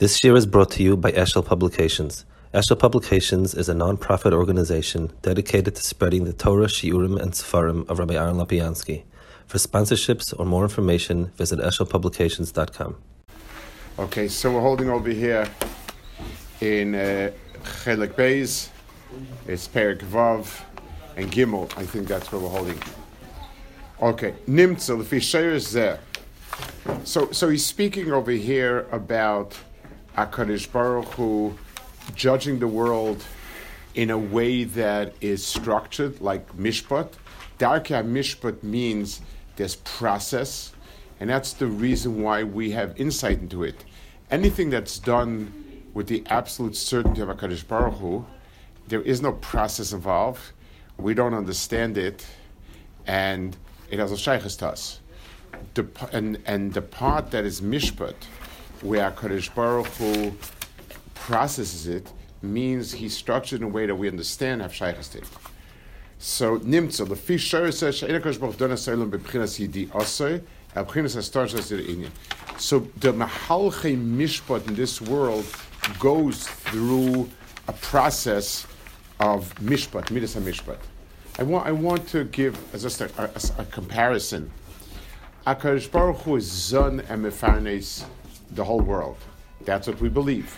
This year is brought to you by Eshel Publications. Eshel Publications is a non-profit organization dedicated to spreading the Torah, Shiurim, and Sefarim of Rabbi Aaron Lopiansky. For sponsorships or more information, visit eshelpublications.com. Okay, so we're holding over here in uh, Beis. It's Perek Vav and Gimel. I think that's where we're holding. Okay, Nimtza, the Fisher is there. So, so he's speaking over here about Akadosh Baruch Hu judging the world in a way that is structured, like mishpat. Darkei mishpat means there's process, and that's the reason why we have insight into it. Anything that's done with the absolute certainty of Akadosh Baruch Hu, there is no process involved. We don't understand it, and it has a shaykhs to us. The, and, and the part that is mishpat, where Kadosh Baruch Hu processes it means he's structured in a way that we understand have shaykhs So nimtza the fish says she'ena Kadosh Baruch Hu donasaylum bebchinas yidi asay bebchinas hastarshas inyan. So the mahalche mishpat in this world goes through a process of mishpat, midas mishpat. I want, I want to give as a, a, a comparison. Akadosh Baruch Hu is zon and mefarnes the whole world. That's what we believe.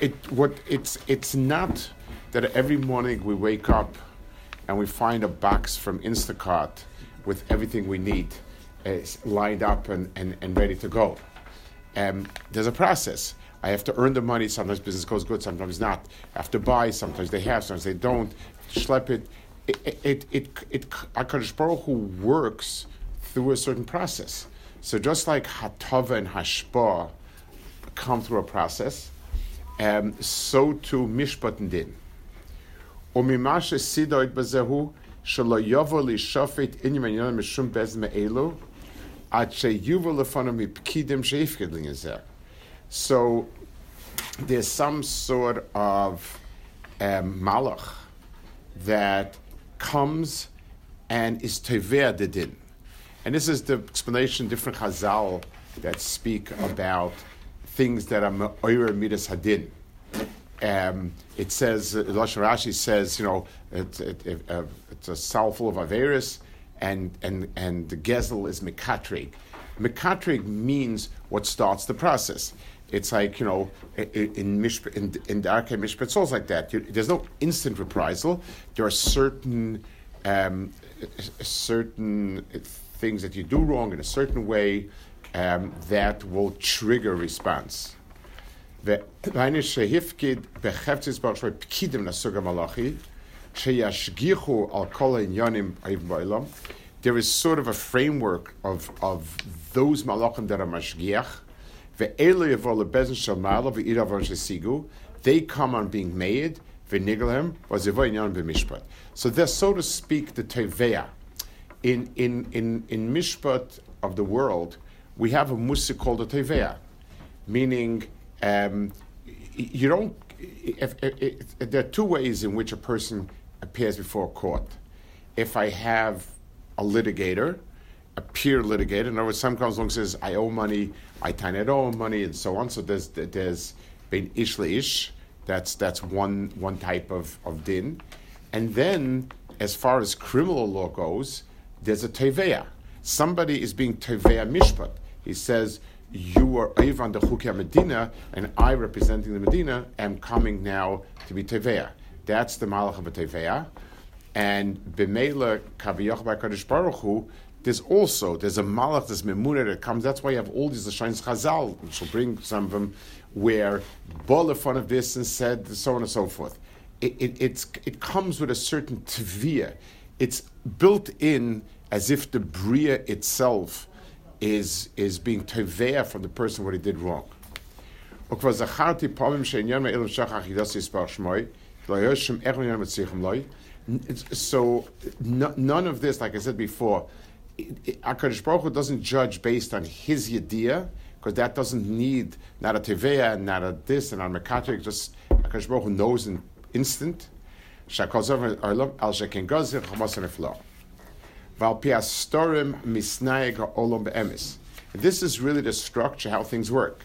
It, what, it's, it's not that every morning we wake up and we find a box from Instacart with everything we need uh, lined up and, and, and ready to go. Um, there's a process. I have to earn the money. Sometimes business goes good, sometimes not. I have to buy. Sometimes they have, sometimes they don't. Schlep it. It, it, it, it, it Baruch works through a certain process. So just like hatova and hashpa come through a process, um, so too mishpat and din. Umimasha sidoit bazehu shelo yovo li shofet inyaman yonah mishum bez me'elu ad sheyuvo lefono mipkidim sheifkedling ezer. So there's some sort of um, malach that comes and is tever the din. And this is the explanation different Chazal that speak about things that are me'oyer midas hadin. Um, it says, Lashon Rashi says, you know, it, it, it, uh, it's a cell full of Averis, and, and, and the Gezel is Mekatrig. Mekatrig means what starts the process. It's like, you know, in Mishpat, in, in Darkei Mishpat, it's always like that. There's no instant reprisal. There are certain, um, certain things that you do wrong in a certain way um, that will trigger response. There is sort of a framework of, of those malachim that are mashgiach. They come on being made. So they're, so to speak, the teveah in, in, in, in Mishpat of the world, we have a musa called a Tevea, meaning um, you don't. If, if, if, there are two ways in which a person appears before a court. If I have a litigator, a peer litigator, in other words, some comes along says, I owe money, I not owe money, and so on. So there's there's bein ish ish. That's that's one one type of, of din. And then, as far as criminal law goes, there's a teveya. Somebody is being teveya mishpat. He says, you are Ivan the Chukia Medina, and I, representing the Medina, am coming now to be teveya. That's the malach of a teveya. And b'meila kaviyach by Kadosh Baruch Hu, there's also there's a malach, there's memuna that comes. That's why you have all these Lashanis Chazal, which will bring some of them, where Bola front of this and said so on and so forth. It, it, it comes with a certain tviyah it's built in as if the bria itself is is being teveya from the person what he did wrong. So none of this, like I said before, Akadosh Baruch Hu doesn't judge based on his idea, because that doesn't need not a teveya, and not a this, and not a mekatrik. Just Akadosh Baruch Hu knows in instant. This is really the structure, how things work.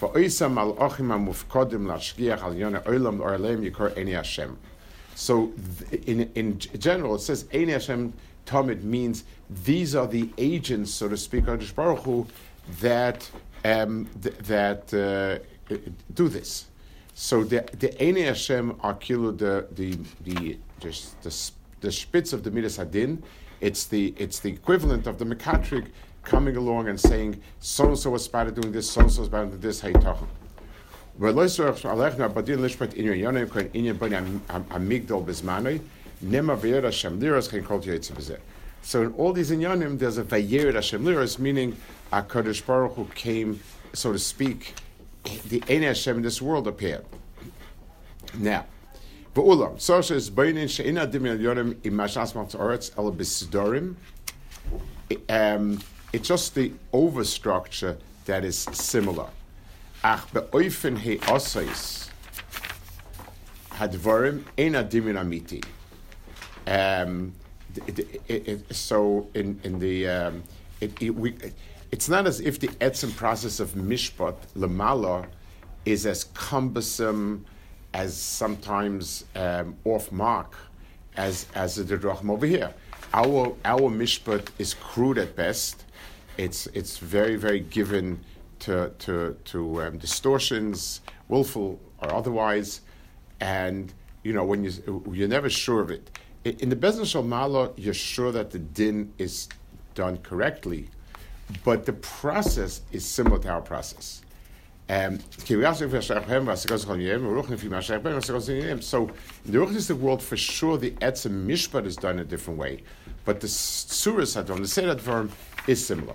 oisam al ochim amufkodim lashgiach al yona oilam orleim yikor eni Hashem. So in, in general, it says eni Hashem Talmud means these are the agents, so to speak, of Baruch Hu, that um, th- that uh, do this. So the the Ene Hashem are kilu the the the just the, the spitz of the Midas Hadin. It's the it's the equivalent of the Mekatrik coming along and saying so and so was spotted doing this, so and so was spotted doing this. Hey. So in all these inyanim, there's a vayer Hashem liras, meaning a Kadosh Baruch who came, so to speak, the Ein Hashem in this world appeared. Now, V'ulam, Sosha is Bainin She'ina Dim Yonim Imashas Oretz El B'Sidorim. Um, it's just the overstructure that is similar. Ach be'oifen hadvarim amiti. Um, it, it, it, so in in the um, we, it's not as if the etzim process of mishpat lemala is as cumbersome as sometimes um, off mark as as the drachma over here. Our our mishpat is crude at best. It's it's very very given to to to um, distortions, willful or otherwise, and you know when you you're never sure of it in the business of Mala, you're sure that the din is done correctly, but the process is similar to our process. Um, so in the Ruchnistic world, for sure, the Etzem Mishpat is done a different way, but the Suras Hadron, the Seder form, is similar.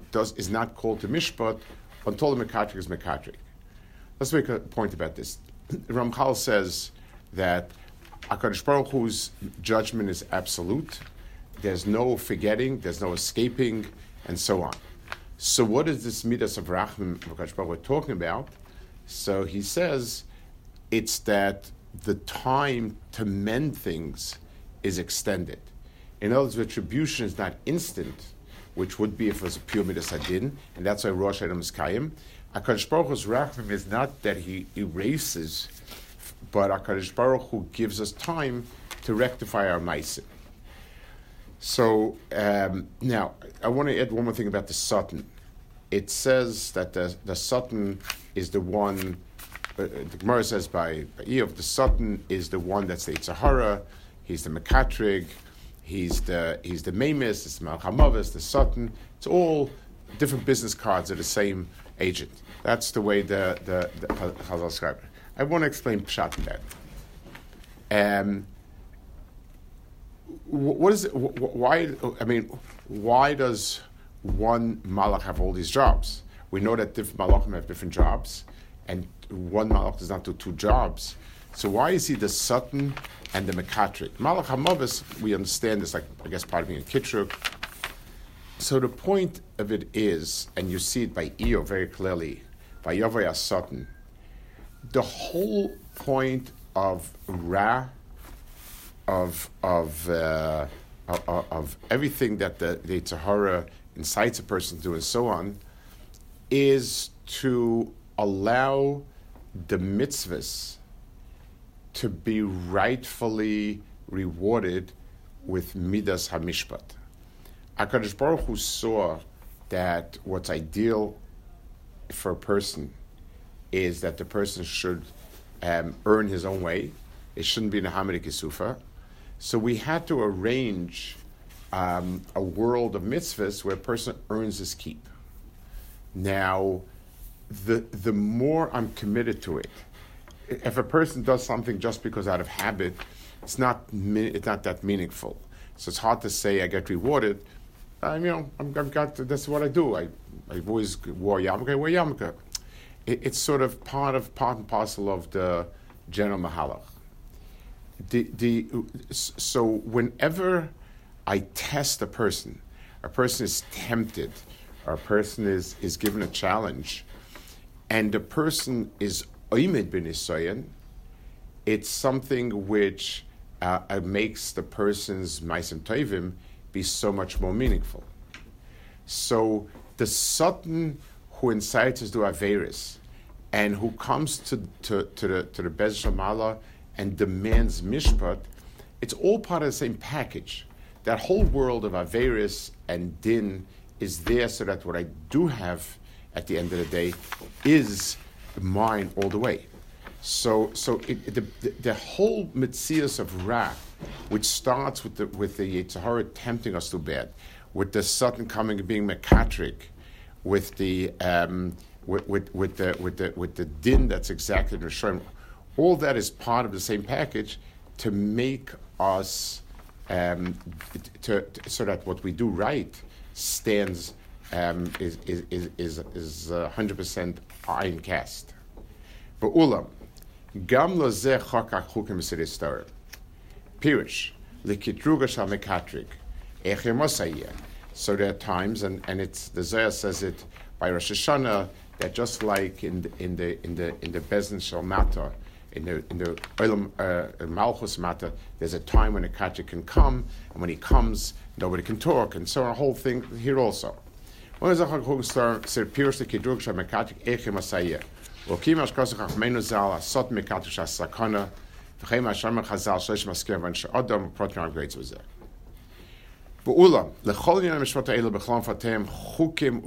does is not called to mishpat until the mekatrik is mekatrik. Let's make a point about this. Ramchal says that Hakadosh Baruch Hu's judgment is absolute there's no forgetting, there's no escaping, and so on. So, what is this midas of Rachman we're talking about? So, he says it's that the time to mend things is extended. In other words, retribution is not instant, which would be if it was a pure midas hadin, and that's why Rosh Hashanah is kayim. Akadosh Baruch Hu's rachmim is not that he erases, but Akadosh Baruch Hu gives us time to rectify our meisim. So um, now I want to add one more thing about the Sutton. It says that the, the Sutton is the one. Uh, the Gemara says by, by Eov, the Sutton is the one that's the Sahara. He's the Makatrig. He's the he's the Mamis. The Malchamavis. The Sutton. It's all different business cards of the same agent. That's the way the the, the I'll describe it. I want to explain pshat in that. Um, what is it? Why? I mean, why does one malach have all these jobs? We know that different malachim have different jobs, and one malach does not do two jobs. So why is he the Sutton and the Mekatrik? Malach Hamavis, we understand this, like I guess part of being a Kitruk. So the point of it is, and you see it by Eo very clearly, by Yovaya Sutton, the whole point of Ra of of, uh, of, of everything that the, the Tahara incites a person to do and so on is to allow the mitzvahs to be rightfully rewarded with midas hamishpat. Hakadosh Baruch Hu saw that what's ideal for a person is that the person should um, earn his own way. It shouldn't be in a Hamidik Isufa. So we had to arrange um, a world of mitzvahs where a person earns his keep. Now, the, the more I'm committed to it, if a person does something just because out of habit, it's not, it's not that meaningful. So it's hard to say I get rewarded. I, you know, i have got that's what I do. I, I've always wore yarmulke, I wear yarmulke. It, it's sort of part of part and parcel of the general mahalach. The, the, so whenever I test a person, a person is tempted, or a person is, is given a challenge, and the person is oimid bin it's something which uh, makes the person's maisim tovim be so much more meaningful. So the Sutton who incites us to Averis and who comes to, to, to the to the Bez Shamala and demands mishpat, it's all part of the same package. That whole world of Averis and Din is there so that what I do have at the end of the day is mine all the way. So, so it, the, the, whole mitzias of wrath, which starts with the with the Yitzhara tempting us to bad, with the sudden coming and being mekatric, with the um, with, with, with, the with the with the din that's exactly in Rishon, all that is part of the same package to make us um, to, to, so that what we do right stands um, is is is is hundred percent iron cast. But ulam gam lo ze chakach chukim b'siris Pirish likitruga shal mekatrik echem So there are times, and, and it's the Zohar says it by Rosh Hashanah that just like in the in the in the in the Bezin Shal Mata, in the in the Olam uh, Malchus Mata, there's a time when a katrik can come, and when he comes, nobody can talk, and so. A whole thing here also. Greats was there. Ba'ula Lechol Fatem Chukim.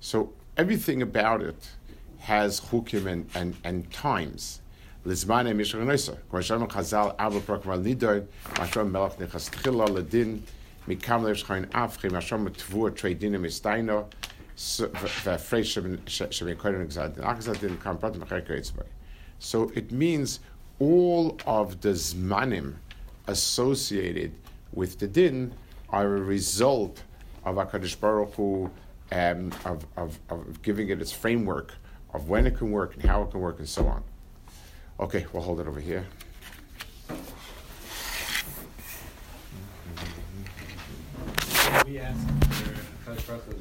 So everything about it has chukim and, and, and times. Lizmane Mishra K'moy Shem Chazal Abel Prokmal Nidoin Mashrom Melech Nechas Tchila Ledin mikam lev shchayin af chim hashom tvur trei dinim istaino v'afrei shemin. So it means all of the zmanim associated with the din are a result of HaKadosh Baruch Hu, of giving it its framework of when it can work and how it can work and so on. Okay, we'll hold it over here. we ask for